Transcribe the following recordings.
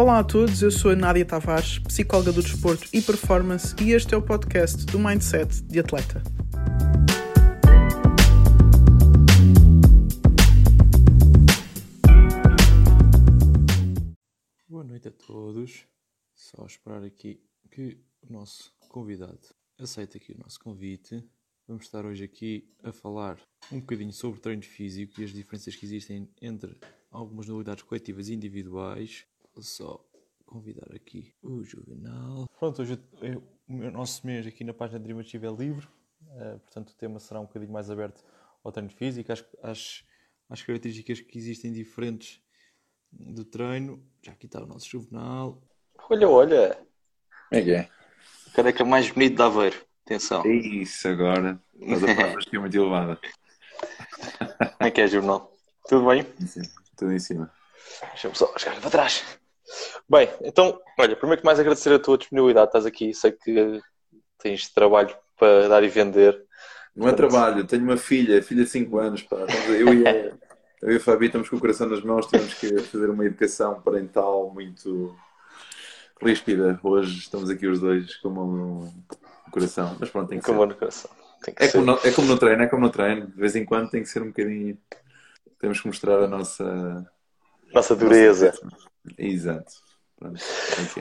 Olá a todos, eu sou a Nádia Tavares, psicóloga do desporto e performance, e este é o podcast do Mindset de Atleta. Boa noite a todos. Só esperar aqui que o nosso convidado aceite aqui o nosso convite. Vamos estar hoje aqui a falar um bocadinho sobre treino físico e as diferenças que existem entre algumas modalidades coletivas e individuais. Só convidar aqui o Juvenal. Pronto, hoje é o nosso mês aqui na página de Dream Achieve é livre, uh, portanto o tema será um bocadinho mais aberto ao treino físico, às, às, às características que existem diferentes do treino. Já aqui está o nosso Juvenal. Olha, olha! Como é que é? O careca mais bonito de Aveiro. Atenção. Isso agora. Mas a que é muito elevada. Como é que é, Jornal? Tudo bem? Sim, tudo em cima. Deixa-me só chegar para trás. Bem, então, olha, primeiro que mais agradecer a tua disponibilidade. Estás aqui, sei que tens trabalho para dar e vender. Não é trabalho, tenho uma filha, filha de 5 anos. Pá. Eu e, a, eu e a Fabi estamos com o coração nas mãos, temos que fazer uma educação parental muito ríspida. Hoje estamos aqui os dois com uma coração. Mas pronto, tem que Como ser. no coração. É ser. como, no, é como no treino, é como no treino. De vez em quando tem que ser um bocadinho. Temos que mostrar a nossa. Nossa dureza. Exato.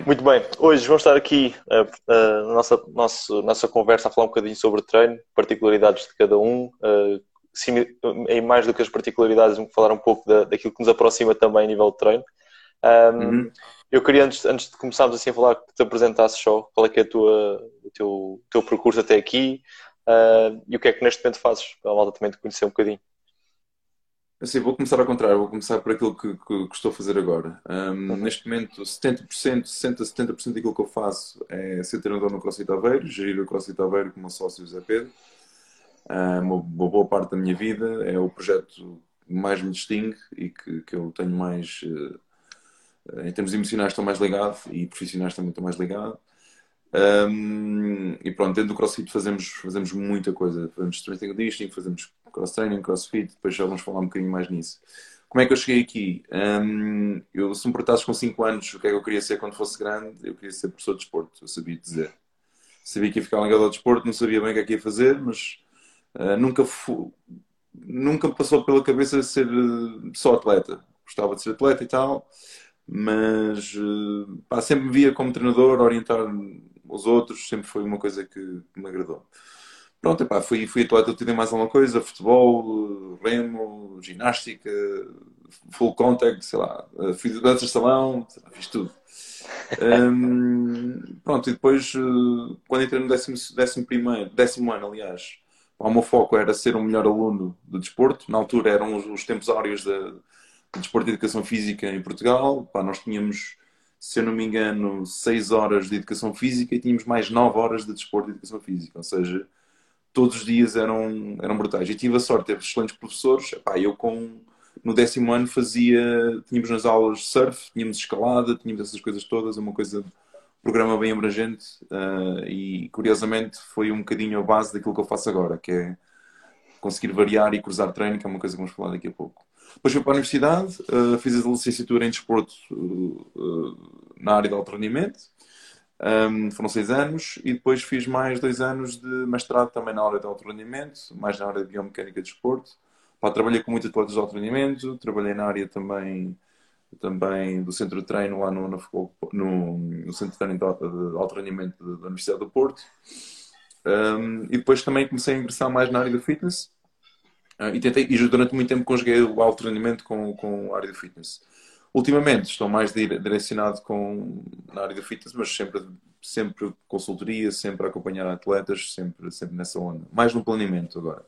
Muito bem, hoje vamos estar aqui uh, uh, na nossa, nosso, nossa conversa a falar um bocadinho sobre treino, particularidades de cada um, uh, simi- em mais do que as particularidades, vamos falar um pouco da, daquilo que nos aproxima também a nível de treino. Um, Uhum. Eu queria, antes, antes de começarmos assim a falar, que te apresentasses só qual é que é a tua, o teu, teu percurso até aqui uh, e o que é que neste momento fazes, para a malta também te conhecer um bocadinho. Assim, vou começar ao contrário, vou começar por aquilo que, que- que estou a fazer agora. Um, Neste momento, 70%, 60%, 70% daquilo que eu faço é ser treinador no CrossFit Aveiro, gerir o CrossFit Aveiro com o meu sócio José Pedro. Um, uma, uma boa parte da minha vida é o projeto que mais me distingue e que, que eu tenho mais, eh, em termos emocionais, estou mais ligado e profissionais também estou mais ligado. Um, e pronto, dentro do CrossFit fazemos, fazemos muita coisa. Fazemos strength and conditioning, fazemos cross-training, CrossFit, depois já vamos falar um bocadinho mais nisso. Como é que eu cheguei aqui? Um, eu, se me perguntasses com 5 anos o que é que eu queria ser quando fosse grande, eu queria ser professor de desporto, eu sabia dizer. Sabia que ia ficar ligado ao desporto, não sabia bem o que é que ia fazer, mas uh, nunca, fu- nunca passou pela cabeça ser uh, só atleta. Gostava de ser atleta e tal, mas uh, pá, sempre me via como treinador, orientar os outros, sempre foi uma coisa que me agradou. Pronto, epá, fui, fui atleta de mais alguma coisa, futebol, remo, ginástica, full contact, sei lá, fui de dança de salão, lá, fiz tudo. Hum, pronto, e depois, eh, quando entrei no décimo, décimo, primeiro, décimo ano, aliás, o meu foco era ser o melhor aluno do desporto. Na altura eram os, os tempos áureos do desporto e educação física em Portugal. Nós tínhamos, se eu não me engano, 6 horas de educação física e tínhamos mais 9 horas de desporto e educação física. Ou seja, todos os dias eram, eram brutais. E tive a sorte de ter excelentes professores. Epá, eu com, no décimo ano fazia, tínhamos nas aulas surf, tínhamos escalada, tínhamos essas coisas todas, uma coisa, programa bem abrangente ah, e curiosamente foi um bocadinho a base daquilo que eu faço agora, que é conseguir variar e cruzar treino, que é uma coisa que vamos falar daqui a pouco. Depois fui para a universidade, ah, fiz a licenciatura em desporto ah, na área de alto rendimento. Um, foram seis anos e depois fiz mais dois anos de mestrado também na área de alto rendimento, mais na área de biomecânica de desporto. Pá, trabalhei com muitos atletas de alto rendimento, trabalhei na área também, também do centro de treino lá no, no, no- no centro de treino de alto rendimento da Universidade do Porto. Um, e depois também comecei a ingressar mais na área do fitness ah, e tentei, e durante muito tempo conjuguei o alto rendimento com, com a área do fitness. Ultimamente estou mais dire- direcionado com, na área do fitness, mas sempre, sempre consultoria, sempre a acompanhar atletas, sempre, sempre nessa onda. Mais no planeamento agora.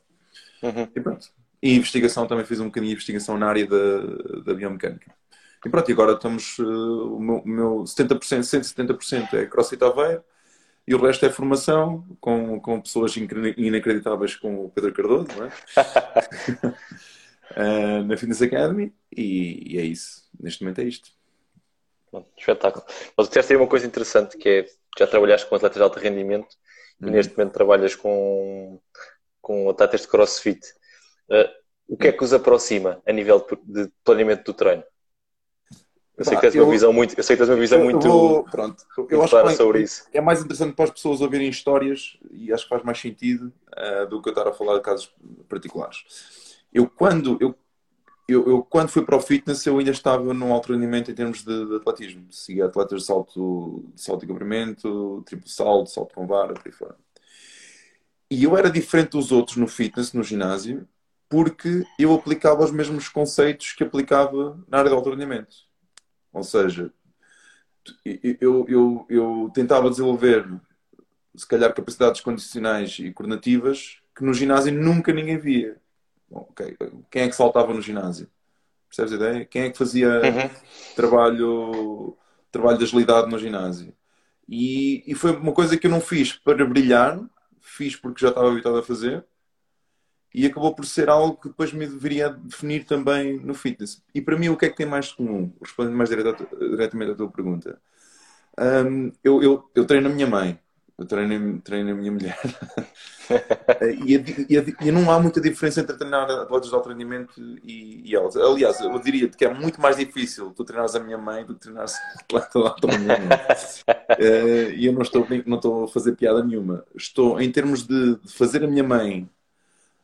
Uhum. E pronto. E investigação, também fiz um bocadinho de investigação na área da, da biomecânica. E pronto, e agora estamos, eh, o meu, o meu 70%, 170% é CrossFit Aveiro e o resto é formação com, com pessoas inacreditáveis como o Pedro Cardoso, não é? Eh, na Fitness Academy e, e é isso. Neste momento é isto. Pronto, espetáculo. Mas disseste aí uma coisa interessante que é já trabalhaste com atletas de alto rendimento e Uhum. neste momento trabalhas com, com atletas de crossfit. Uh, o que é que os aproxima a nível de planeamento do treino? Eu sei que tens uma visão muito, eu sei que tens uma visão eu, muito, vou, pronto, eu acho clara que sobre isso. é mais interessante para as pessoas ouvirem histórias e acho que faz mais sentido uh, do que eu estar a falar de casos particulares. Eu quando eu, eu, eu, quando fui para o fitness eu ainda estava num alto rendimento em termos de, de atletismo. Seguia atletas de salto, de salto e comprimento, triplo salto, salto com vara, por aí fora. E eu era diferente dos outros no fitness, no ginásio, porque eu aplicava os mesmos conceitos que aplicava na área de alto rendimento ou seja, eu, eu, eu tentava desenvolver, se calhar, capacidades condicionais e coordenativas que no ginásio nunca ninguém via. Okay. Quem é que saltava no ginásio? Percebes a ideia? Quem é que fazia uhum. trabalho, trabalho de agilidade no ginásio? E, e foi uma coisa que eu não fiz para brilhar, fiz porque já estava habituado a fazer e acabou por ser algo que depois me deveria definir também no fitness. E para mim, o que é que tem mais de comum? Respondendo mais diretamente à tua pergunta. Um, eu, eu, eu treino a minha mãe, eu treino, treino a minha mulher. e, e, e, e, não há muita diferença entre treinar atletas de alto rendimento e, e elas. Aliás, eu diria que é muito mais difícil tu treinares a minha mãe do que treinares atleta de alto rendimento. e eu não estou, não estou a fazer piada nenhuma. Estou, em termos de, de fazer a minha mãe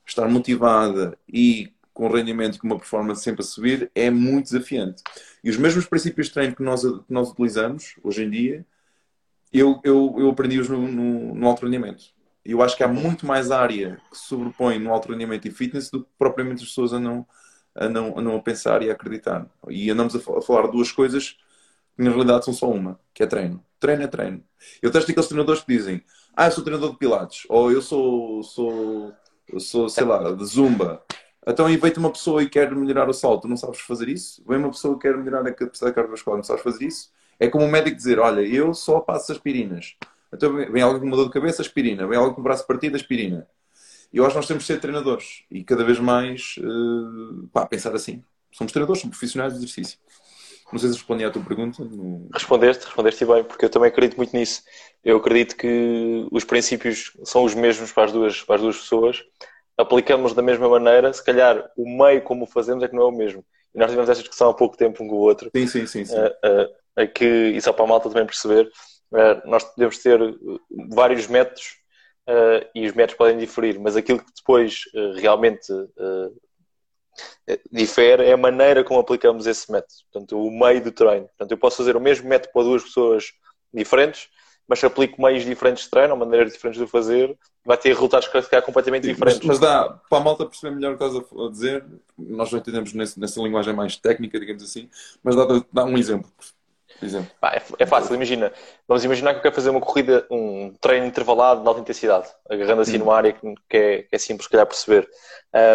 estar motivada e com rendimento e com uma performance sempre a subir é muito desafiante. E os mesmos princípios de treino que nós, que nós utilizamos hoje em dia, eu, eu, eu aprendi-os no, no, no alto rendimento. Eu acho que há muito mais área que se sobrepõe no alto rendimento e fitness do que propriamente as pessoas andam, andam, a pensar e a acreditar. E andamos a, a falar duas coisas que na realidade são só uma, que é treino. Treino é treino. Eu testo aqueles treinadores que dizem ah, eu sou treinador de pilates, ou eu sou, sou sou, sei lá, de zumba. Então aí vem-te uma pessoa e quer melhorar o salto, não sabes fazer isso? Vem uma pessoa que quer melhorar a capacidade cardiovascular, não sabes fazer isso? É como um médico dizer, olha, eu só passo aspirinas. Então vem alguém com uma dor de cabeça, aspirina. Vem alguém com o braço partido, aspirina. E eu acho que nós temos de ser treinadores. E cada vez mais, uh, pá, pensar assim. Somos treinadores, somos profissionais de exercício. Não sei se respondi à tua pergunta. No... Respondeste, respondeste bem, porque eu também acredito muito nisso. Eu acredito que os princípios são os mesmos para as duas, para as duas pessoas. Aplicamos da mesma maneira, se calhar o meio como o fazemos é que não é o mesmo. E nós tivemos esta discussão há pouco tempo um com o outro. Sim, sim, sim. sim. Uh, uh, é que, e só para a malta também perceber, uh, nós devemos ter vários métodos e os métodos podem diferir, mas aquilo que depois realmente difere é a maneira como aplicamos esse método, portanto, o meio do treino. Portanto, eu posso fazer o mesmo método para duas pessoas diferentes, mas se aplico meios diferentes de treino, ou maneiras diferentes de o fazer, vai ter resultados que ficar completamente Sim, diferentes. Mas, mas, dá, para a malta perceber melhor o que estás a dizer, nós não entendemos nesse, nessa linguagem mais técnica, digamos assim, mas dá, dá um exemplo. Exemplo. é, é, fácil, imagina. Vamos imaginar que eu quero fazer uma corrida, um treino intervalado de alta intensidade, agarrando assim hum. numa área que, que, é, que é simples, se calhar, perceber.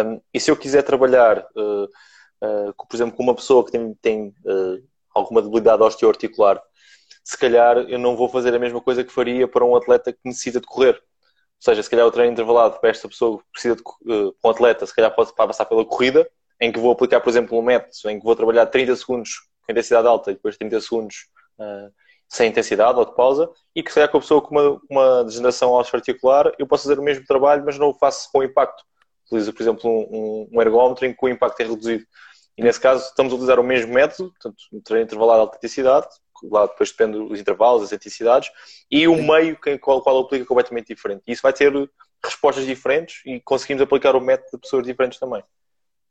Um, e se eu quiser trabalhar, uh, uh, por exemplo, com uma pessoa que tem, tem uh, alguma debilidade osteoarticular, se calhar eu não vou fazer a mesma coisa que faria para um atleta que necessita de correr. Ou seja, se calhar o treino intervalado para esta pessoa que precisa de uh, um atleta, se calhar pode passar pela corrida, em que vou aplicar, por exemplo, um método em que vou trabalhar 30 segundos com intensidade alta e depois 30 segundos uh, sem intensidade ou de pausa, e que se calhar com a pessoa com uma, uma degeneração osteoarticular, eu posso fazer o mesmo trabalho, mas não o faço com impacto. Utilizo, por exemplo, um, um ergómetro em que o impacto é reduzido. E nesse caso, estamos a utilizar o mesmo método, portanto, um treino intervalado de alta intensidade, lá depois depende dos intervalos, as intensidades, e o meio com qual, qual aplica completamente diferente. E isso vai ter respostas diferentes e conseguimos aplicar o método de pessoas diferentes também.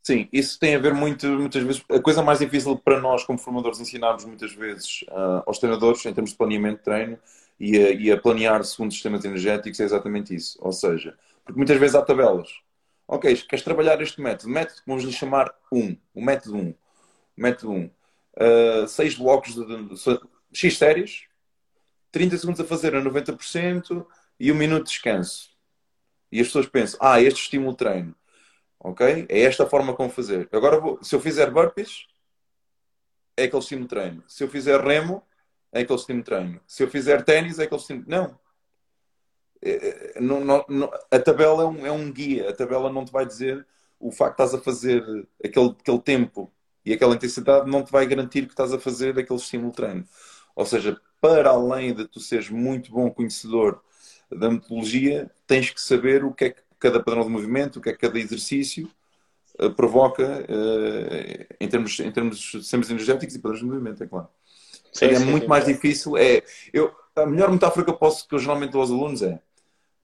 Sim, isso tem a ver muito, muitas vezes. A coisa mais difícil para nós, como formadores, ensinarmos muitas vezes uh, aos treinadores, em termos de planeamento de treino e a, e a planear segundo sistemas energéticos, é exatamente isso. Ou seja, porque muitas vezes há tabelas. Ok, queres trabalhar este método? Método, vamos lhe chamar 1. Um, o método 1. Um. método 1. Um uh, seis blocos de, de, de, X séries, 30 segundos a fazer a 90% e um minuto de descanso. E as pessoas pensam, ah, este estímulo treino. Ok? É esta forma como fazer. Agora, vou, se eu fizer burpees, é aquele estímulo treino. Se eu fizer remo, é aquele estímulo treino. Se eu fizer ténis, é aquele estímulo. Não. É, é, não, não, não. A tabela é um, é um guia. A tabela não te vai dizer o facto de estás a fazer aquele, aquele tempo e aquela intensidade não te vai garantir que estás a fazer aquele estímulo treino. Ou seja, para além de tu seres muito bom conhecedor da metodologia, tens que saber o que é que cada padrão de movimento, o que é que cada exercício uh, provoca uh, em, termos, em termos de sistemas energéticos e padrões de movimento, é claro. Sim, é sim, muito sim, mais difícil. É, eu, a melhor metáfora que eu posso que eu geralmente dou aos alunos é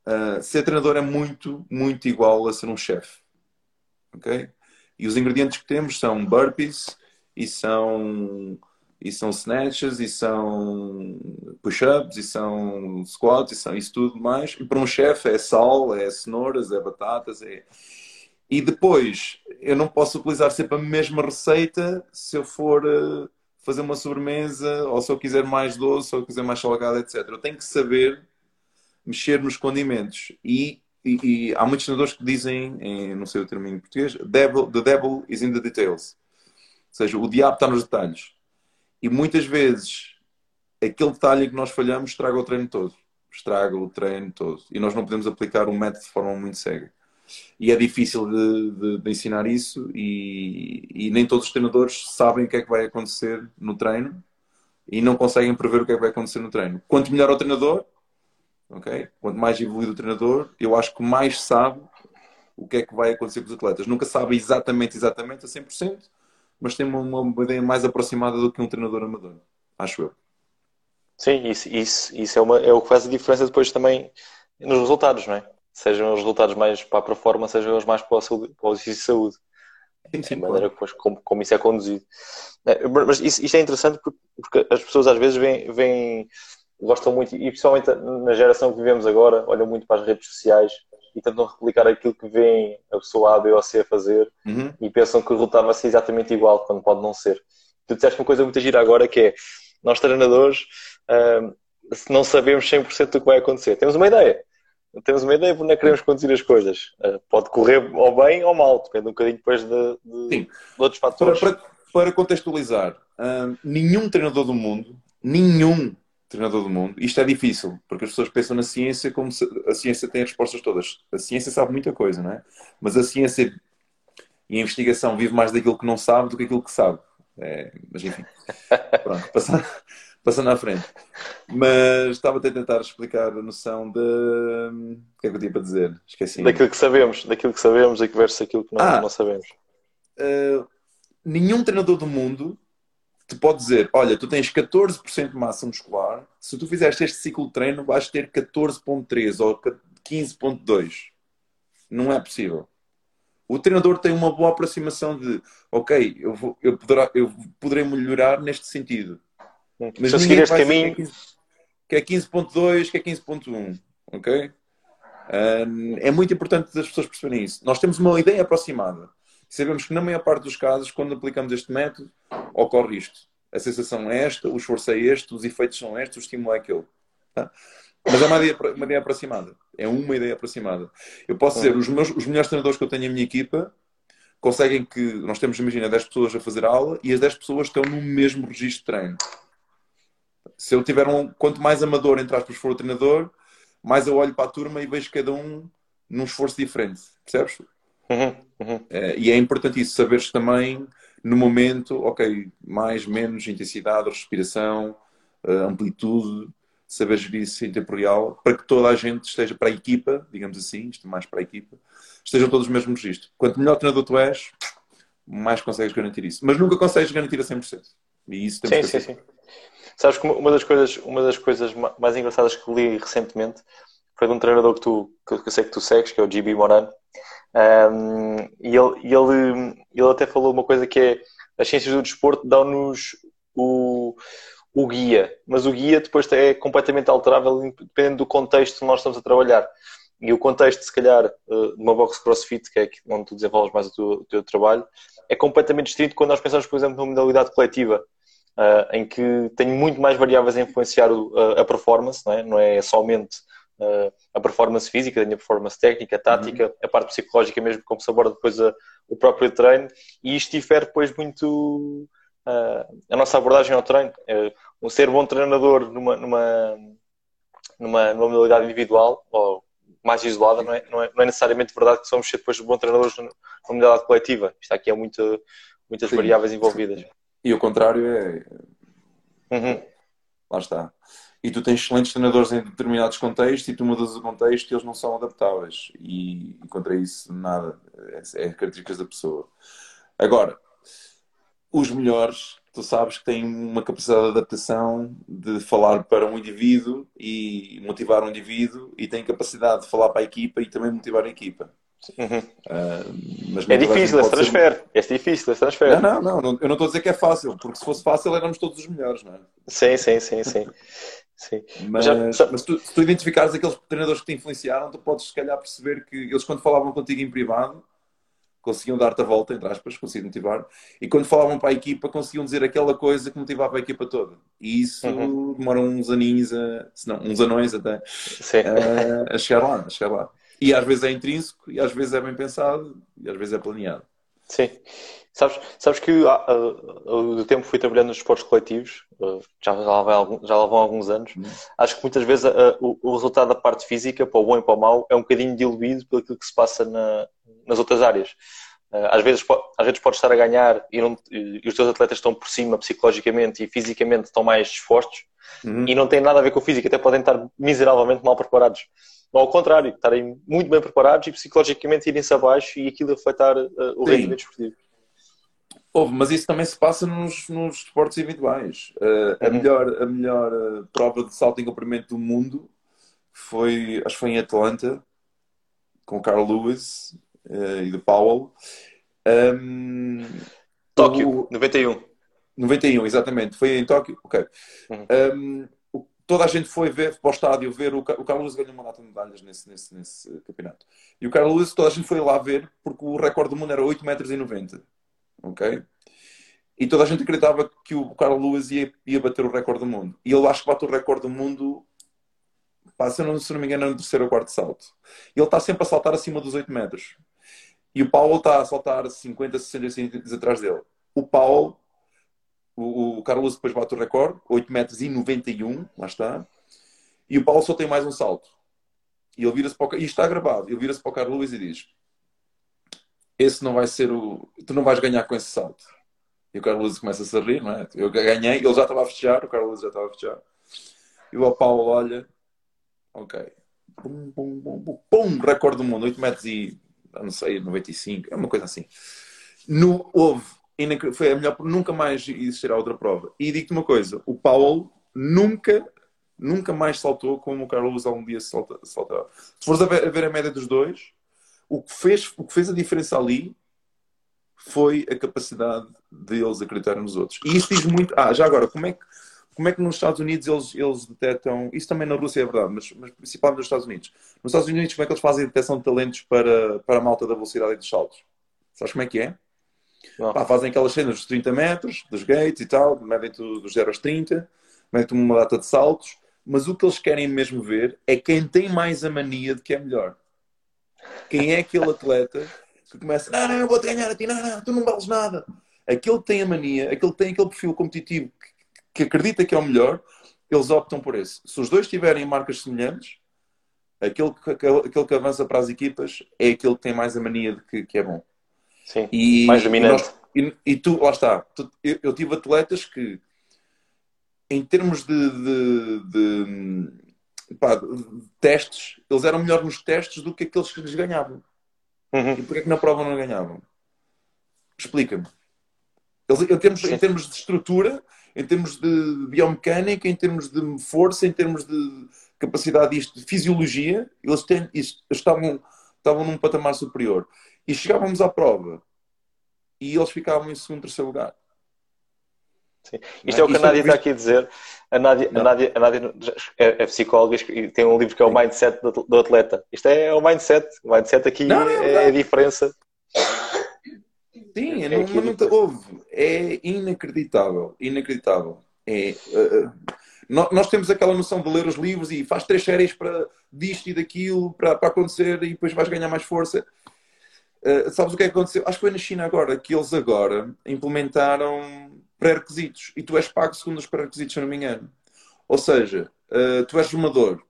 uh, ser treinador é muito, muito igual a ser um chefe. Ok? E os ingredientes que temos são burpees e são e são snatches, e são push-ups, e são squats, e são isso tudo mais. E para um chefe é sal, é cenouras, é batatas, é... E depois, eu não posso utilizar sempre a mesma receita se eu for uh, fazer uma sobremesa, ou se eu quiser mais doce, ou quiser mais salgado, etc. Eu tenho que saber mexer nos condimentos. E, e, e há muitos treinadores que dizem, em, não sei o termo em português, devil, the devil is in the details. Ou seja, o diabo está nos detalhes. E muitas vezes aquele detalhe que nós falhamos estraga o treino todo. Estraga o treino todo. E nós não podemos aplicar um método de forma muito cega. E é difícil de, de, de ensinar isso e, e, nem todos os treinadores sabem o que é que vai acontecer no treino e não conseguem prever o que é que vai acontecer no treino. Quanto melhor o treinador, okay? quanto mais evoluído o treinador, eu acho que mais sabe o que é que vai acontecer com os atletas. Nunca sabe exatamente, exatamente a 100%, mas tem uma, uma ideia mais aproximada do que um treinador amador, acho eu. Sim, isso, isso, isso é, uma, é o que faz a diferença depois também nos resultados, não é? Sejam os resultados mais para a performance, sejam os mais para, a saúde, para o exercício de saúde. Sim, sim, a maneira depois, como, como isso é conduzido. É, mas isso, isto é interessante porque, porque, as pessoas às vezes vêm, vêm, gostam muito, e principalmente na geração que vivemos agora, olham muito para as redes sociais e tentam replicar aquilo que vêem a pessoa A, B ou C a fazer uhum. e pensam que o resultado vai ser exatamente igual, quando pode não ser. Tu disseste uma coisa muito gira agora que é, nós treinadores uh, não sabemos 100% do que vai acontecer. Temos uma ideia. Temos uma ideia por onde é queremos conduzir as coisas. Uh, pode correr ou bem ou mal, depende um bocadinho depois de, de, de outros fatores. Para, para, para contextualizar, uh, nenhum treinador do mundo, nenhum treinador do mundo. Isto é difícil, porque as pessoas pensam na ciência como se a ciência tem as respostas todas. A ciência sabe muita coisa, não é? Mas a ciência e a investigação vive mais daquilo que não sabe do que aquilo que sabe. É, mas enfim, pronto, passando, passando à frente. Mas estava a tentar explicar a noção de. O que é que eu tinha para dizer? Esqueci. Daquilo que sabemos, daquilo que sabemos e que versus aquilo que não, ah, não sabemos. Uh, nenhum treinador do mundo te pode dizer, olha, tu tens 14% de massa muscular, se tu fizeste este ciclo de treino vais ter 14.3 ou 15.2. Não é possível. O treinador tem uma boa aproximação de, ok, eu, vou, eu, poderá, eu poderei melhorar neste sentido. Mas se eu seguir este caminho... Que é 15.2, que é 15.1, ok? Um, é muito importante as pessoas perceberem isso. Nós temos uma ideia aproximada. Sabemos que na maior parte dos casos, quando aplicamos este método, ocorre isto. A sensação é esta, o esforço é este, os efeitos são estes, o estímulo é aquele. Tá? Mas é uma ideia, uma ideia aproximada. É uma ideia aproximada. Eu posso dizer, os, meus, os melhores treinadores que eu tenho na minha equipa conseguem que. Nós temos, imagina, 10 pessoas a fazer aula e as 10 pessoas estão no mesmo registro de treino. Se eu tiver um. Quanto mais amador, entre aspas, for o treinador, mais eu olho para a turma e vejo cada um num esforço diferente. Percebes? Uhum, uhum. É, e é importante isso, saberes também no momento, ok, mais, menos intensidade, respiração, eh, amplitude, saber gerir isso em tempo real, para que toda a gente esteja para a equipa, digamos assim, isto mais para a equipa, estejam todos no mesmo registro. Quanto melhor treinador tu és, mais consegues garantir isso. Mas nunca consegues garantir a 100%. E isso temos sim, sim, sim. Sabes que uma das, coisas, uma das coisas mais engraçadas que li recentemente foi de um treinador que, tu, que eu sei que tu segues, que é o GB Moran, um, e ele, ele, ele até falou uma coisa que é as ciências do desporto dão-nos o, o guia, mas o guia depois é completamente alterável dependendo do contexto que nós estamos a trabalhar. E o contexto, se calhar, eh, de uma box crossfit, que é onde tu desenvolves mais o teu, o teu trabalho, é completamente distinto quando nós pensamos, por exemplo, numa modalidade coletiva, uh, em que tem muito mais variáveis a influenciar a performance, não é, não é somente uh, a performance física, a performance técnica, tática, uhum. a parte psicológica mesmo, como se aborda depois a, o próprio treino, e isto difere depois muito uh, a nossa abordagem ao treino. Uh, um ser bom treinador numa, numa, numa, numa modalidade individual, ou mais isolada, não é, não é, não é necessariamente verdade que somos depois bons treinadores numa modalidade coletiva. Isto aqui é muito, muitas Sim. variáveis envolvidas. E o contrário é. Uhum. Lá está e tu tens excelentes treinadores em determinados contextos e tu mudas o contexto e eles não são adaptáveis. E, e contra isso, nada. é, é características da pessoa. Agora, os melhores, tu sabes que têm uma capacidade de adaptação de falar para um indivíduo e motivar um indivíduo e têm capacidade de falar para a equipa e também motivar a equipa. Uhum. Uh, é difícil esse transfer. Ser... É difícil esse transfer. Não, não, não, eu não estou a dizer que é fácil, porque se fosse fácil éramos todos os melhores, não é? Sim, sim, sim, sim. Sim. Mas, Já... mas tu, se tu identificares aqueles treinadores que te influenciaram, tu podes se calhar perceber que eles quando falavam contigo em privado conseguiam dar-te a volta, entre aspas, conseguiam motivar, e quando falavam para a equipa conseguiam dizer aquela coisa que motivava a equipa toda. E isso uhum. demora uns aninhos, a, se não, uns anões até, a, a, chegar lá, a chegar lá. E às vezes é intrínseco, e às vezes é bem pensado, e às vezes é planeado. Sim. Sabes, sabes que há, uh, tempo fui trabalhando nos esportes coletivos, já, lá já lá vão alguns anos. Uhum. Acho que muitas vezes uh, o, o, resultado da parte física, para o bom e para o mau, é um bocadinho diluído pelo que se passa na, nas outras áreas. Às, vezes, às vezes podes estar a ganhar e, não, e, os teus atletas estão por cima psicologicamente e fisicamente estão mais dispostos uhum. e não tem nada a ver com o físico, até podem estar miseravelmente mal preparados. Ou ao contrário, estarem muito bem preparados e psicologicamente irem-se abaixo e aquilo afetar uh, o Sim. rendimento esportivo. Houve, mas isso também se passa nos, nos esportes individuais. Uh, a uhum. melhor, a melhor uh, prova de salto em comprimento do mundo foi, acho que foi em Atlanta, com o Carl Lewis uh, e do Powell. Um, Tóquio, o... 91. 91, exatamente. Foi em Tóquio? Ok. Uhum. Um, toda a gente foi ver para o estádio ver o, o Carlos ganhou uma data de medalhas nesse, nesse, nesse campeonato. E o Carlos Lewis, toda a gente foi lá ver porque o recorde do mundo era 8,90 metros. Ok? E toda a gente acreditava que o Carlos Lewis ia, ia bater o recorde do mundo. E ele acho que bate o recorde do mundo, pá, se, não, se não me engano, no terceiro ou quarto salto. Ele está sempre a saltar acima dos 8 metros. E o Paulo está a saltar 50, 60 centímetros atrás dele. O Paulo o, o Carlos depois bate o recorde, 8 metros e 91, lá está. E o Paulo só tem mais um salto. E ele vira-se para o... E está gravado. Ele vira-se para o Carlos e diz: Esse não vai ser o. Tu não vais ganhar com esse salto. E o Carlos começa a rir, não é? Eu ganhei, ele já estava a fechar, o Carlos já estava a fechar. E o Paulo olha, ok. Pum, pum, pum, pum, pum recorde do mundo, 8 metros e. não sei, 95, é uma coisa assim. No, houve foi a melhor, nunca mais existirá outra prova. E digo-te uma coisa: o Paulo nunca, nunca mais saltou como o Carlos algum dia salta, saltará. Se fores a ver, a média dos dois, o que, fez, o que fez a diferença ali foi a capacidade deles acreditarem nos outros. E isso diz muito. Ah, já agora, como é que, como é que nos Estados Unidos eles, eles detectam. Isso também na Rússia é verdade, mas, mas principalmente nos Estados Unidos. Nos Estados Unidos, como é que eles fazem a detecção de talentos para, para a malta da velocidade e dos saltos? Sabes como é que é? Pá, fazem aquelas cenas dos 30 metros, dos gates e tal, medem dos 0 aos 30, medem uma data de saltos, mas o que eles querem mesmo ver é quem tem mais a mania de que é melhor. Quem é aquele atleta que começa, não, não, eu vou-te ganhar a ti, não, não, tu não vales nada. Aquele que tem a mania, aquele que tem aquele perfil competitivo que, que acredita que é o melhor, eles optam por esse. Se os dois tiverem marcas semelhantes, aquele que, aquele que avança para as equipas é aquele que tem mais a mania de que, que é bom. Sim, e, mais dominante. E, nós, e, e, tu, lá está, tu, eu, eu, tive atletas que, em termos de, de, de, pá, testes, eles eram melhores nos testes do que aqueles que lhes ganhavam. Uhum. E porquê que na prova não ganhavam? Explica-me. em, termos, em termos de estrutura, em termos de biomecânica, em termos de força, em termos de capacidade de fisiologia, eles, têm, eles estavam, estavam num patamar superior. E chegávamos à prova e eles ficavam em segundo, terceiro lugar. Sim. Isto é, é o que a Nádia está aqui a dizer. A Nádia, a Nádia, a Nádia é, é, psicóloga e tem um livro que é o Mindset do, do Atleta. Isto é o Mindset. O Mindset aqui não, é, é, a diferença. Sim, é não, não, não, houve. É inacreditável. Inacreditável. É, uh, uh, nós temos aquela noção de ler os livros e faz três séries para disto e daquilo para, para acontecer e depois vais ganhar mais força. Uh, sabes o que é que aconteceu? Acho que foi na China agora, que eles agora implementaram pré-requisitos e tu és pago segundo os pré-requisitos, se não me engano. Ou seja, uh, tu és fumador,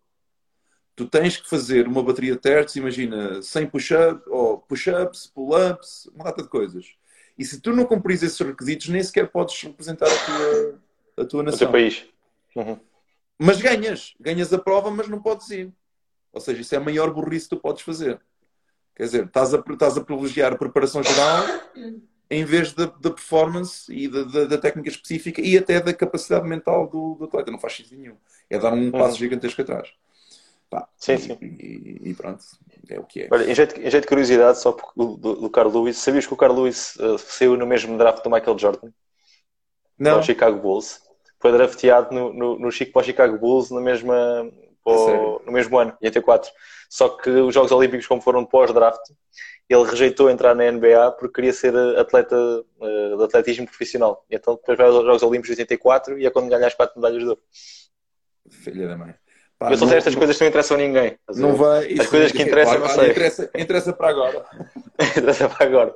tu tens que fazer uma bateria de testes, imagina, 100 push-ups, ou push-ups, pull-ups, uma data de coisas. E se tu não cumprires esses requisitos, nem sequer podes representar a tua, a tua nação. O teu país. Uhum. Mas ganhas, ganhas a prova, mas não podes ir. Ou seja, isso é a maior burrice que tu podes fazer Quer dizer, estás a, estás a privilegiar a preparação geral em vez da, da performance e da, da, da, técnica específica e até da capacidade mental do, do atleta. Não faz sentido nenhum. É dar um passo uhum. gigantesco atrás. Pá, sim, e, sim. E, e, pronto, é o que é. Olha, em jeito, em jeito de curiosidade, só do, do, do Carl Lewis, sabias que o Carl Lewis uh, saiu no mesmo draft do Michael Jordan? Não. Chicago Bulls. Foi drafteado no, no, no Chico para o Chicago Bulls na mesma, no mesmo ano, em 84. Só que os Jogos Olímpicos, como foram pós-draft, ele rejeitou entrar na NBA porque queria ser atleta uh, de atletismo profissional. E então depois vai aos Jogos Olímpicos de 84 e é quando ganha as quatro medalhas de ouro. Filha da mãe. Pá, eu só sei estas coisas que não interessam a ninguém. Não vai, As coisas que interessam, não sei. Interessa, interessa para agora. interessa para agora.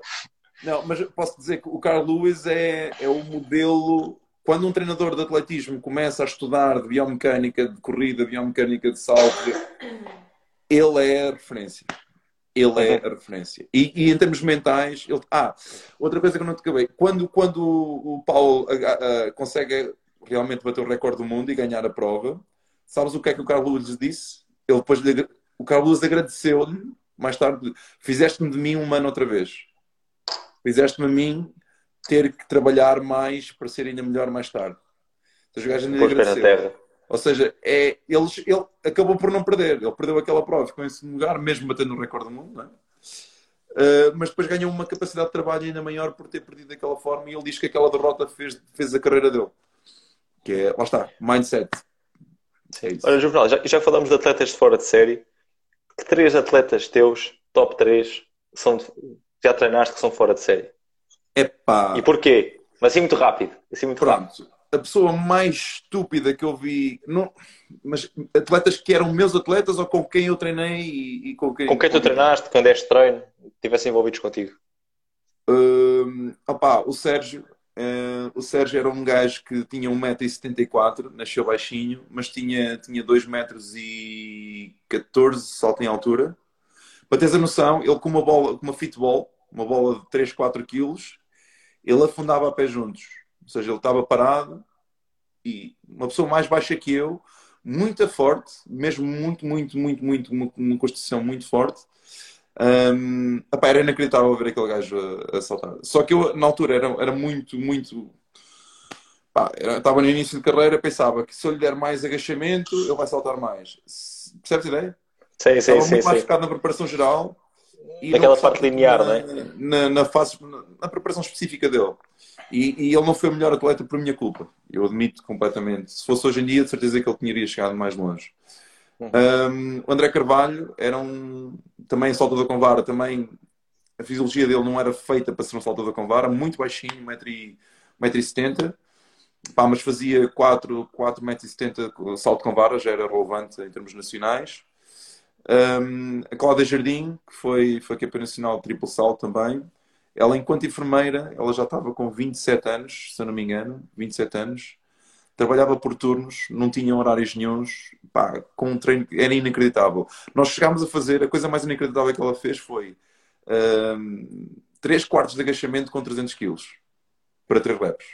Não, mas posso dizer que o Carl Lewis é, é o modelo. Quando um treinador de atletismo começa a estudar de biomecânica de corrida, biomecânica de salto, ele é a referência. Ele é a referência. E, e em termos mentais, ele... ah, outra coisa que eu não te acabei. Quando, quando o Paulo a, a, consegue realmente bater o recorde do mundo e ganhar a prova, sabes o que é que o Carlos Lewis disse? Ele depois lhe, o Carlos agradeceu-lhe mais tarde, fizeste-me de mim um humano outra vez. Fizeste-me a mim ter que trabalhar mais para ser ainda melhor mais tarde. Então, o gajo ainda agradeceu. Ou seja, é, eles, ele acabou por não perder. Ele perdeu aquela prova, ficou em segundo lugar, mesmo batendo o recorde do mundo, não é? Uh, mas depois ganhou uma capacidade de trabalho ainda maior por ter perdido daquela forma e ele diz que aquela derrota fez, fez a carreira dele. Que é, lá está, mindset. É Olha, Juvenal, já, já falamos de atletas de fora de série. Que três atletas teus, top 3, são já treinaste que são fora de série? Epá. E porquê? Mas assim muito rápido. Assim muito Pronto. rápido a pessoa mais estúpida que eu vi, não, mas atletas que eram meus atletas ou com quem eu treinei e, e com quem. Com quem tu treinaste, quando deste treino, estivessem envolvidos contigo? Uh, opa, o Sérgio. Uh, o Sérgio era um gajo que tinha 1,74m, nasceu baixinho, mas tinha, tinha 2,14m salto em altura. Para teres a noção, ele com uma bola, com uma fitball, uma bola de 3, 4 quilos, ele afundava a pé juntos ou seja, ele estava parado e uma pessoa mais baixa que eu, muito forte, mesmo muito, muito, muito, muito, uma, uma constituição muito forte. Um, epá, era inacreditável ver aquele gajo a, a, saltar. Só que eu, na altura, era, era muito, muito. Pá, era, estava no início de carreira, pensava que se eu lhe der mais agachamento, ele vai saltar mais. Percebes a ideia? Sim, sim, estava sim. muito sim, mais sim. focado na preparação geral. Naquela parte linear, na, não é? Na, na, fase, na preparação específica dele. E, e, ele não foi o melhor atleta por minha culpa. Eu admito completamente. Se fosse hoje em dia, de certeza que ele teria chegado mais longe. Uhum. Um, o André Carvalho era um também saltador com vara, também a fisiologia dele não era feita para ser um saltador com vara, muito baixinho, 1,70m, mas fazia 4, 4,70m salto com vara, já era relevante em termos nacionais. Um, a Cláudia Jardim, que foi, foi campeã nacional de triplo salto também, ela, enquanto enfermeira, ela já estava com 27 anos, se eu não me engano, 27 anos, trabalhava por turnos, não tinha horários nenhums, pá, com um treino, era inacreditável. Nós chegámos a fazer, a coisa mais inacreditável que ela fez foi um, 3 quartos de agachamento com 300 quilos, para 3 reps.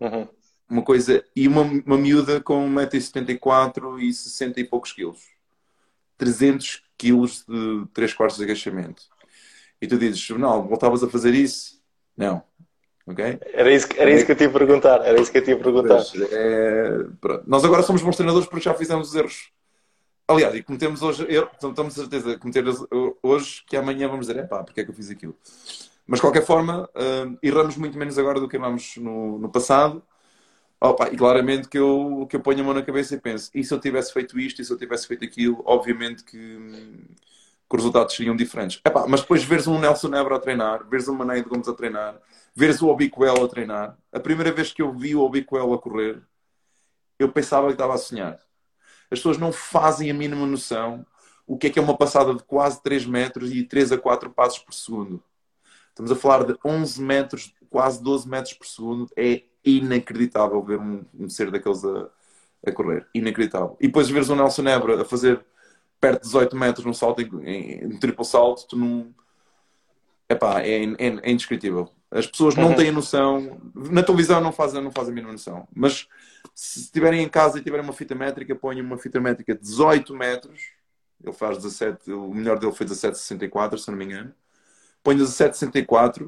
Uhum. Uma coisa, e uma, uma miúda com 1,74m e 60 e poucos quilos. 300 quilos de 3 quartos de agachamento e tu dizes, não, voltavas a fazer isso? Não. Ok? Era isso, era isso que eu te ia perguntar. Era isso que eu te perguntar. É, Nós agora somos bons treinadores porque já fizemos os erros. Aliás, e cometemos hoje erros, estamos a certeza de cometer hoje que amanhã vamos dizer, é pá, porque é que eu fiz aquilo? Mas de qualquer forma, uh, erramos muito menos agora do que erramos no, no passado. Opa, e claramente que eu, que eu ponho a mão na cabeça e penso, e se eu tivesse feito isto, e se eu tivesse feito aquilo, obviamente que que os resultados seriam diferentes. Epá, mas depois veres um Nelson Nebra a treinar, veres um Mané de Gomes a treinar, veres o Obiquel a treinar. A primeira vez que eu vi o Obiquel a correr, eu pensava que estava a sonhar. As pessoas não fazem a mínima noção o que é que é uma passada de quase 3 metros e 3 a 4 passos por segundo. Estamos a falar de 11 metros, quase 12 metros por segundo. É inacreditável ver um, um ser daqueles a, a correr. Inacreditável. E depois veres o Nelson Nebra a fazer perto de 18 metros num salto, em, em triplo salto, tu não. Epá, é, é, é indescritível. As pessoas não uhum. têm noção. Na televisão não fazem, não fazem a mínima noção. Mas se estiverem em casa e tiverem uma fita métrica, ponham uma fita métrica de 18 metros Ele faz 17, o melhor dele foi 17,64, se não me engano. Põe 17,64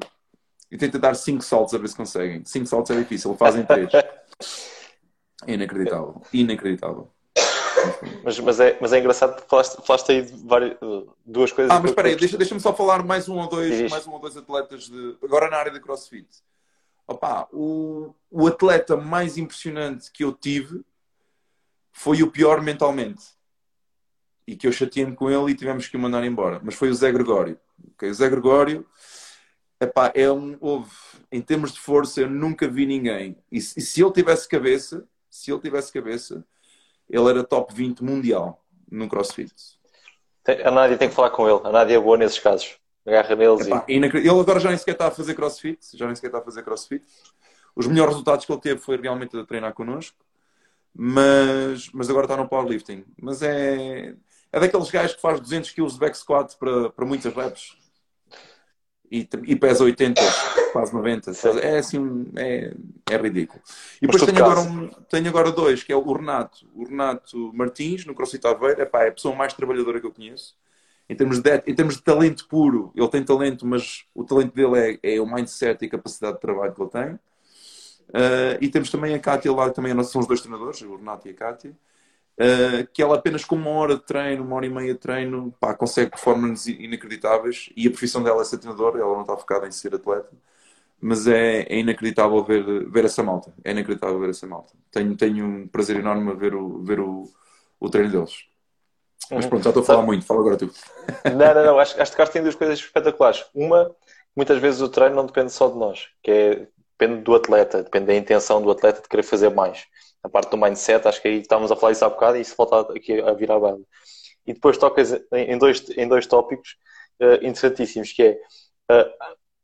e tenta dar 5 saltos a ver se conseguem. 5 saltos é difícil, fazem 3. Inacreditável, inacreditável. Mas, mas, é, mas é engraçado porque falaste, falaste aí de várias, duas coisas. Ah, mas espera aí, deixa, deixa-me só falar mais um ou dois, mais um ou dois atletas de. Agora na área de crossfit. Opa, o, o atleta mais impressionante que eu tive foi o pior mentalmente. E que eu chateei-me com ele e tivemos que o mandar embora. Mas foi o Zé Gregório. Okay? O Zé Gregório epá, é um. Houve, em termos de força, eu nunca vi ninguém. E, e se ele tivesse cabeça, se ele tivesse cabeça, ele era top 20 mundial no CrossFit. A Nádia tem que falar com ele. A Nádia é boa nesses casos. Agarra neles Epá, e... Ele agora já nem sequer está a fazer CrossFit. Já nem sequer está a fazer CrossFit. Os melhores resultados que ele teve foi realmente a treinar connosco. Mas, mas agora está no powerlifting. Mas é, é daqueles gajos que faz 200 kg de back squat para, para muitas reps e, e pesa 80, quase 90. É assim, é, é ridículo. E depois tenho agora, um, tenho agora dois, que é o Renato. O Renato Martins, no CrossFit Aveiro, epá, é a pessoa mais trabalhadora que eu conheço. Em termos, de, em termos de talento puro, ele tem talento, mas o talento dele é, é o mindset e a capacidade de trabalho que ele tem. Uh, e temos também a Kátia lá, também são os dois treinadores, o Renato e a Kátia. Uh, que ela apenas com uma hora de treino, uma hora e meia de treino, pá, consegue performances inacreditáveis e a profissão dela é ser treinadora, ela não está focada em ser atleta, mas é, é, inacreditável ver, ver essa malta, é inacreditável ver essa malta. Tenho, tenho um prazer enorme a ver o, ver o, o treino deles. Mas pronto, já estou a falar muito, fala agora tu. Não, não, não, acho, acho que tem duas coisas espetaculares. Uma, muitas vezes o treino não depende só de nós, que é, depende do atleta, depende da intenção do atleta de querer fazer mais a parte do mindset, acho que aí estávamos a falar isso há bocado e isso volta aqui a virar a base. E depois tocas em dois, em dois tópicos uh, interessantíssimos, que é, uh,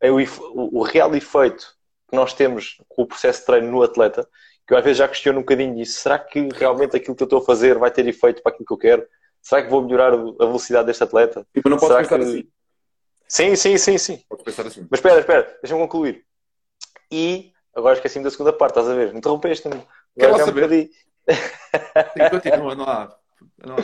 é o, o, real efeito que nós temos com o processo de treino no atleta, que eu às vezes já questiono um bocadinho disso. Será que realmente aquilo que eu estou a fazer vai ter efeito para aquilo que eu quero? Será que vou melhorar a velocidade deste atleta? Tipo, não posso pensar que... assim. Sim, sim, sim, sim. Pensar assim. Mas espera, espera, deixa-me concluir. E agora esqueci-me da segunda parte, estás a ver? Interrompeste-me. Quero lá saber. Um continua, não há. Não há.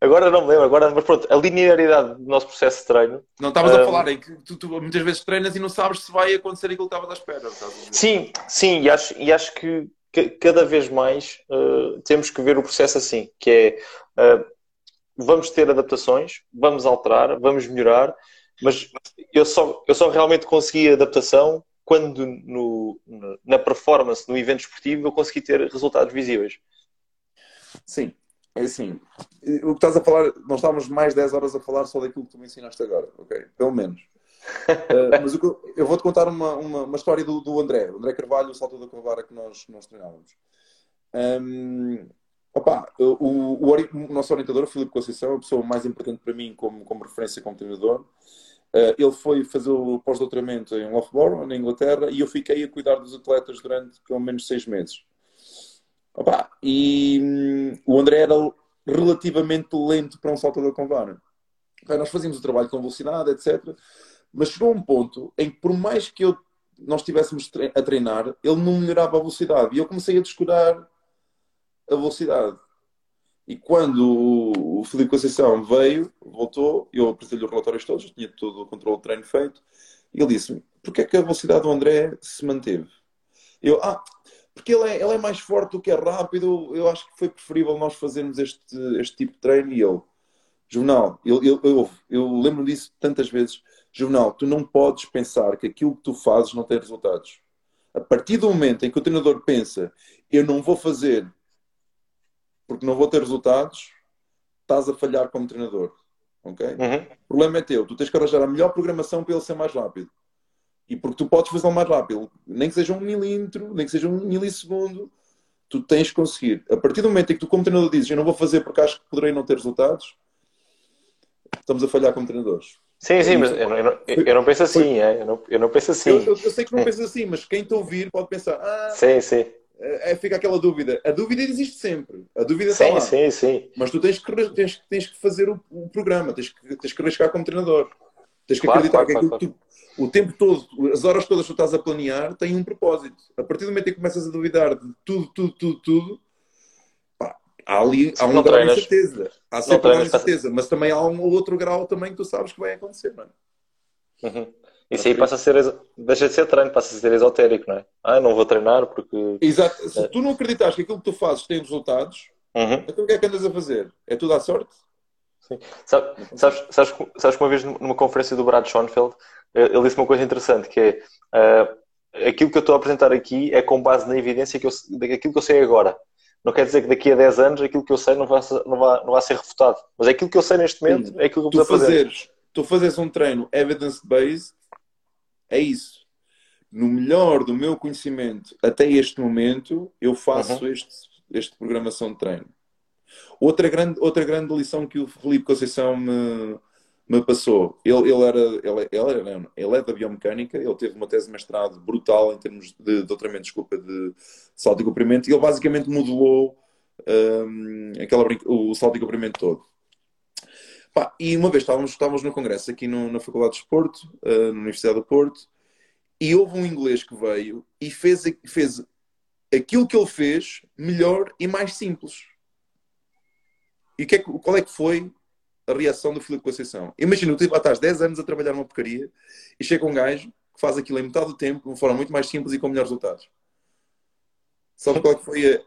Agora não me lembro, agora, mas pronto, a linearidade do nosso processo de treino. Não estavas um... a falar em que tu, tu, muitas vezes treinas e não sabes se vai acontecer aquilo que estavas à espera. Sim, sim, e acho, e acho que, que cada vez mais uh, temos que ver o processo assim, que é uh, vamos ter adaptações, vamos alterar, vamos melhorar, mas eu só, eu só realmente consegui adaptação quando no, na performance no evento esportivo eu consegui ter resultados visíveis. Sim, é assim. O que estás a falar, nós estávamos mais 10 horas a falar só daquilo que tu me ensinaste agora, ok? Pelo menos. uh, mas eu, eu vou-te contar uma, uma, uma história do, do, André, o André Carvalho, o salto da Corvara que nós, nós treinávamos. Um, opa, o, o, o, nosso orientador, o Filipe Conceição, é a pessoa mais importante para mim como, como referência como treinador. Uh, ele foi fazer o pós-doutoramento em Loughborough, na Inglaterra, e eu fiquei a cuidar dos atletas durante pelo menos seis meses. Opa, e hum, o André era relativamente lento para um saltador com vara. Okay, nós fazíamos o trabalho com velocidade, etc. Mas chegou um ponto em que, por mais que eu, nós estivéssemos a treinar, ele não melhorava a velocidade. E eu comecei a descurar a velocidade. E quando o Felipe Conceição veio, voltou, eu apresentei-lhe os relatórios todos, tinha todo o controle de treino feito, e ele disse-me: porquê é que a velocidade do André se manteve? Eu, ah, porque ele é, ele é mais forte do que é rápido, eu acho que foi preferível nós fazermos este, este tipo de treino. E eu, Juvenal, eu, eu, eu, eu lembro disso tantas vezes. Juvenal, tu não podes pensar que aquilo que tu fazes não tem resultados. A partir do momento em que o treinador pensa, eu não vou fazer porque não vou ter resultados, estás a falhar como treinador. Ok? Uhum. O problema é teu. Tu tens que arranjar a melhor programação para ele ser mais rápido. E porque tu podes fazê-lo mais rápido, nem que seja um milímetro, nem que seja um milissegundo, tu tens que conseguir. A partir do momento em que tu, como treinador, dizes eu não vou fazer porque acho que poderei não ter resultados, estamos a falhar como treinadores. Sim, sim, mas eu não, eu não, eu não penso assim, é? eu, não, eu não penso assim. Eu, eu, sei que não pensas assim, mas quem te ouvir pode pensar, ah, sim, sim. É, é, fica aquela dúvida. A dúvida existe sempre. A dúvida sim, está lá. Sim, sim. Mas tu tens que, tens, tens que fazer o, o programa, tens que, tens que arriscar como treinador. Tens que claro, acreditar claro, que claro, tu, o tempo todo, as horas todas que tu estás a planear, têm um propósito. A partir do momento em que começas a duvidar de tudo, tudo, tudo, tudo, pá, Há ali há um grau de incerteza. Há sempre um grau de incerteza, mas também há um outro grau também que tu sabes que vai acontecer, mano. Uhum. Isso aí passa a ser, deixa de ser treino, passa a ser esotérico, não é? Ah, não vou treinar porque. Exato. Se é. tu não acreditas que aquilo que tu fazes tem resultados, uhum. então o que é que andas a fazer? É tudo à sorte? Sim. Sabes, sabes, sabes, sabes que uma vez numa conferência do Brad Schoenfeld, ele disse uma coisa interessante que é uh, aquilo que eu estou a apresentar aqui é com base na evidência que eu, daquilo que eu sei agora. Não quer dizer que daqui a 10 anos aquilo que eu sei não vai, não vai, não vai ser refutado. Mas é aquilo que eu sei neste momento Sim. é aquilo que eu a fazer. Fazeres, tu fazes um treino evidence-based, é isso. No melhor do meu conhecimento até este momento, eu faço uhum. este, este programação de treino. Outra grande, outra grande lição que o Felipe Conceição me, me passou, ele, ele, era, ele, ele, era, ele é da biomecânica, ele teve uma tese de mestrado brutal em termos de doutoramento, desculpa, de salto e comprimento, e ele basicamente modelou um, aquela, o salto e comprimento todo. Pá, e uma vez estávamos, estávamos no congresso aqui no, na Faculdade de Desporto, uh, na Universidade do Porto, e houve um inglês que veio e fez, fez aquilo que ele fez melhor e mais simples. E que é, qual é que foi a reação do Filipe Conceição? Imagina, tu lá estás 10 anos a trabalhar numa porcaria e chega um gajo que faz aquilo em metade do tempo de uma forma muito mais simples e com melhores resultados. Sabe qual é que foi a,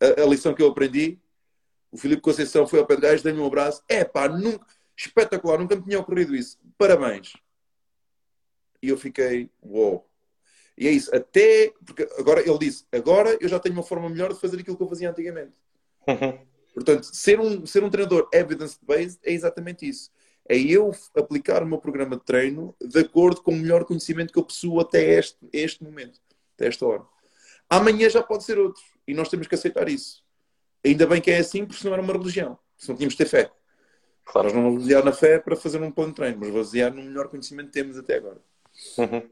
a, a lição que eu aprendi? O Filipe Conceição foi ao pé do gajo, deu-me um abraço. É pá, nunca, espetacular, nunca me tinha ocorrido isso. Parabéns. E eu fiquei, uou. Wow. E é isso, até. Porque agora ele disse, agora eu já tenho uma forma melhor de fazer aquilo que eu fazia antigamente. Uhum. Portanto, ser um, ser um treinador evidence-based é exatamente isso. É eu aplicar o meu programa de treino de acordo com o melhor conhecimento que eu possuo até este, este momento, até esta hora. Amanhã já pode ser outro. E nós temos que aceitar isso. Ainda bem que é assim, porque senão era uma religião. Se não tínhamos de ter fé. Claro. Nós não vamos basear na fé para fazer um plano de treino, mas basear no melhor conhecimento que temos até agora. Uhum.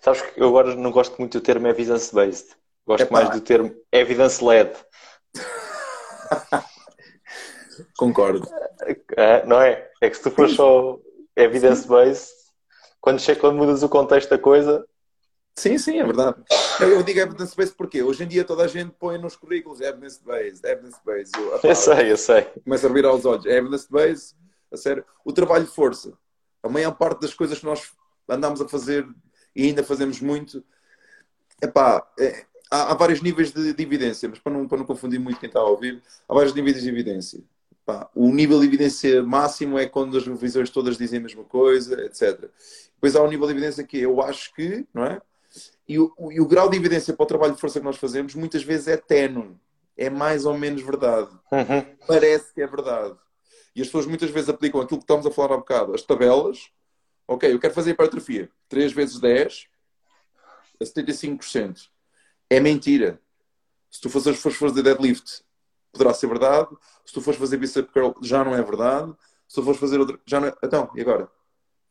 Sabes que eu agora não gosto muito do termo evidence-based. Gosto mais do termo evidence-led. Concordo. É, não é? É que se tu for só evidence-based, quando, quando mudas o contexto da coisa. Sim, sim, é verdade. Eu digo evidence-based porque hoje em dia toda a gente põe nos currículos evidence-based, evidence-based. Eu, eu, sei, eu sei. Começa a virar os olhos. Evidence-based, a sério. O trabalho de força. A maior parte das coisas que nós andamos a fazer e ainda fazemos muito, epá, é, há, há vários níveis de, de, evidência, mas para não, para não confundir muito quem está a ouvir, há vários níveis de evidência. Pá, o nível de evidência máximo é quando as revisões todas dizem a mesma coisa, etc. Depois há um nível de evidência que eu acho que, não é? E o, e o grau de evidência para o trabalho de força que nós fazemos muitas vezes é ténue. É mais ou menos verdade. Uhum. Parece que é verdade. E as pessoas muitas vezes aplicam aquilo que estamos a falar há bocado, as tabelas. Ok, eu quero fazer hipertrofia. 3 vezes 10 a 75%. É mentira. Se tu fores, fores fazer deadlift, poderá ser verdade. Se tu fores fazer bicep curl, já não é verdade. Se tu fores fazer outra, já não é. Então, e agora?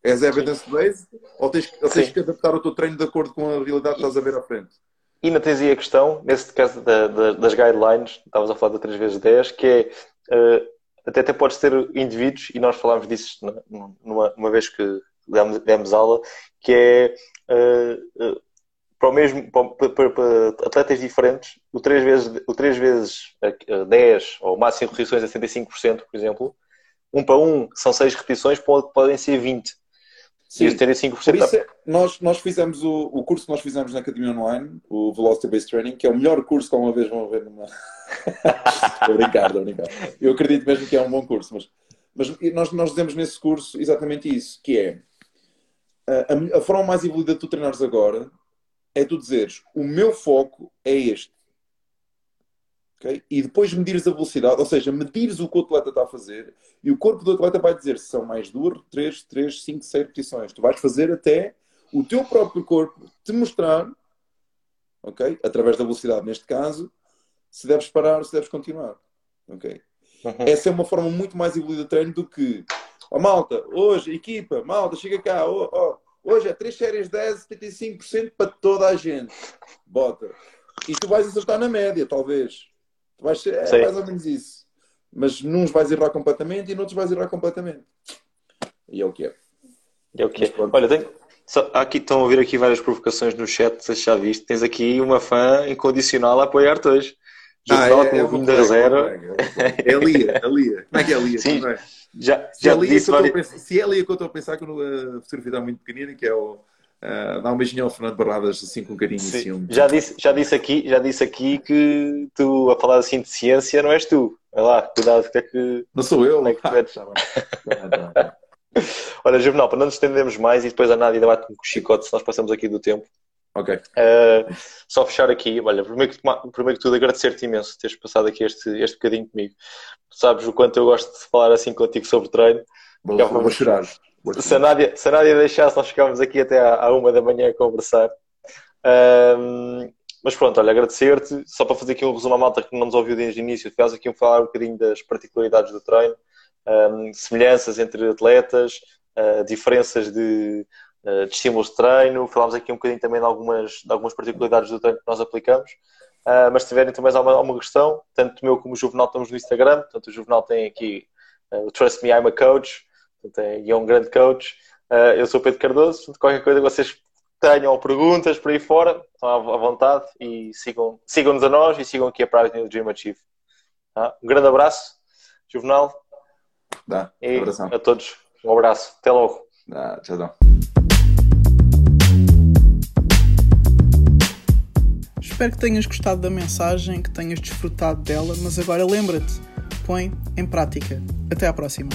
És evidence-based ou tens, ou tens que adaptar o teu treino de acordo com a realidade que estás a ver à frente? E ainda tens aí a questão, nesse caso da, da, das guidelines, estavas a falar da 3 vezes 10 que é uh, até, até podes ter indivíduos, e nós falámos disso numa, numa vez que demos, demos aula, que é uh, uh, para o mesmo para, para, para, atletas diferentes, o 3 vezes, o 3 vezes 10 ou máximo repetições a 75%, por exemplo, um para um são 6 repetições, podem ser 20. Sim, e 75%. É, nós, nós fizemos o, o curso que nós fizemos na Academia Online, o Velocity Based Training, que é o melhor curso que alguma vez vão ver numa. estou a brincar, estou a brincar. Eu acredito mesmo que é um bom curso, mas, mas nós, nós dizemos nesse curso exatamente isso, que é a, a forma mais evoluída de tu treinares agora é tu dizeres o meu foco é este. Okay? E depois medires a velocidade, ou seja, medires o que o atleta está a fazer e o corpo do atleta vai dizer se são mais duas, três, três, cinco, seis repetições. Tu vais fazer até o teu próprio corpo te mostrar, ok? Através da velocidade, neste caso, se deves parar, se deves continuar. Ok? Uhum. Essa é uma forma muito mais evoluída de treino do que, ó oh, malta, hoje, equipa, malta, chega cá, oh, oh, hoje é 3 séries 10, 75% para toda a gente. Bota. E tu vais acertar na média, talvez. Vai ser é mais ou menos isso. Mas nuns vais errar completamente e noutros vais errar completamente. E é o que é. É o que é. Olha, tem... Só, aqui estão a ouvir aqui várias provocações no chat, já viste. Tens aqui uma fã incondicional a apoiar-te hoje. Ah, Juvenal é, com é o uma 20 colega, a 0. uma colega. É a Lia, a Lia. Como é que é a Lia? Sim, Não é? Já, Se já é Lia eu disse várias... pensar, se é a Lia que eu estou a pensar que no, a fotografia está muito pequenina, que é o uh, dá um beijinho ao Fernando Barradas assim com carinho e Sim, ciúme. já disse, já disse aqui, já disse aqui que tu a falar assim de ciência não és tu. Vai lá, cuidado que é que. Não sou eu. É que tu Ah, bem. Olha, Juvenal, para não nos estendermos mais e depois a Nádia debate com o chicote se nós passamos aqui do tempo. Ok. Uh, só fechar aqui, olha, primeiro que, primeiro que tudo agradecer-te imenso teres passado aqui este, este bocadinho comigo. Sabes o quanto eu gosto de falar assim contigo sobre treino. Vou, Já vou, chorar. Se a. Nádia, se a Nádia deixasse, nós ficávamos aqui até à, à uma da manhã a conversar. Ahm, mas pronto, olha, agradecer-te. Só para fazer aqui um resumo à malta que não nos ouviu desde o início, ficámos aqui a falar um bocadinho das particularidades do treino, ahm, semelhanças entre atletas, ah, diferenças de, ah, de estímulos de treino. Falámos aqui um bocadinho também de algumas, de algumas particularidades do treino que nós aplicamos. Ah, mas se tiverem também alguma, alguma questão, tanto o meu como o Juvenal estamos no Instagram. Portanto, o Juvenal tem aqui o Trust Me, I'm a Coach. É, e é um grande coach. Uh, eu sou o Pedro Cardoso, qualquer coisa que vocês tenham ou perguntas por aí fora, estão à vontade e sigam- sigam-nos a nós e sigam aqui a página do Dream Achieve. Tá? Um grande abraço, Juvenal, Dá. e Abração. a todos um abraço. Até logo. Dá. Tchau, tchau. Espero que tenhas gostado da mensagem, que tenhas desfrutado dela, mas agora lembra-te, põe em prática. Até à próxima.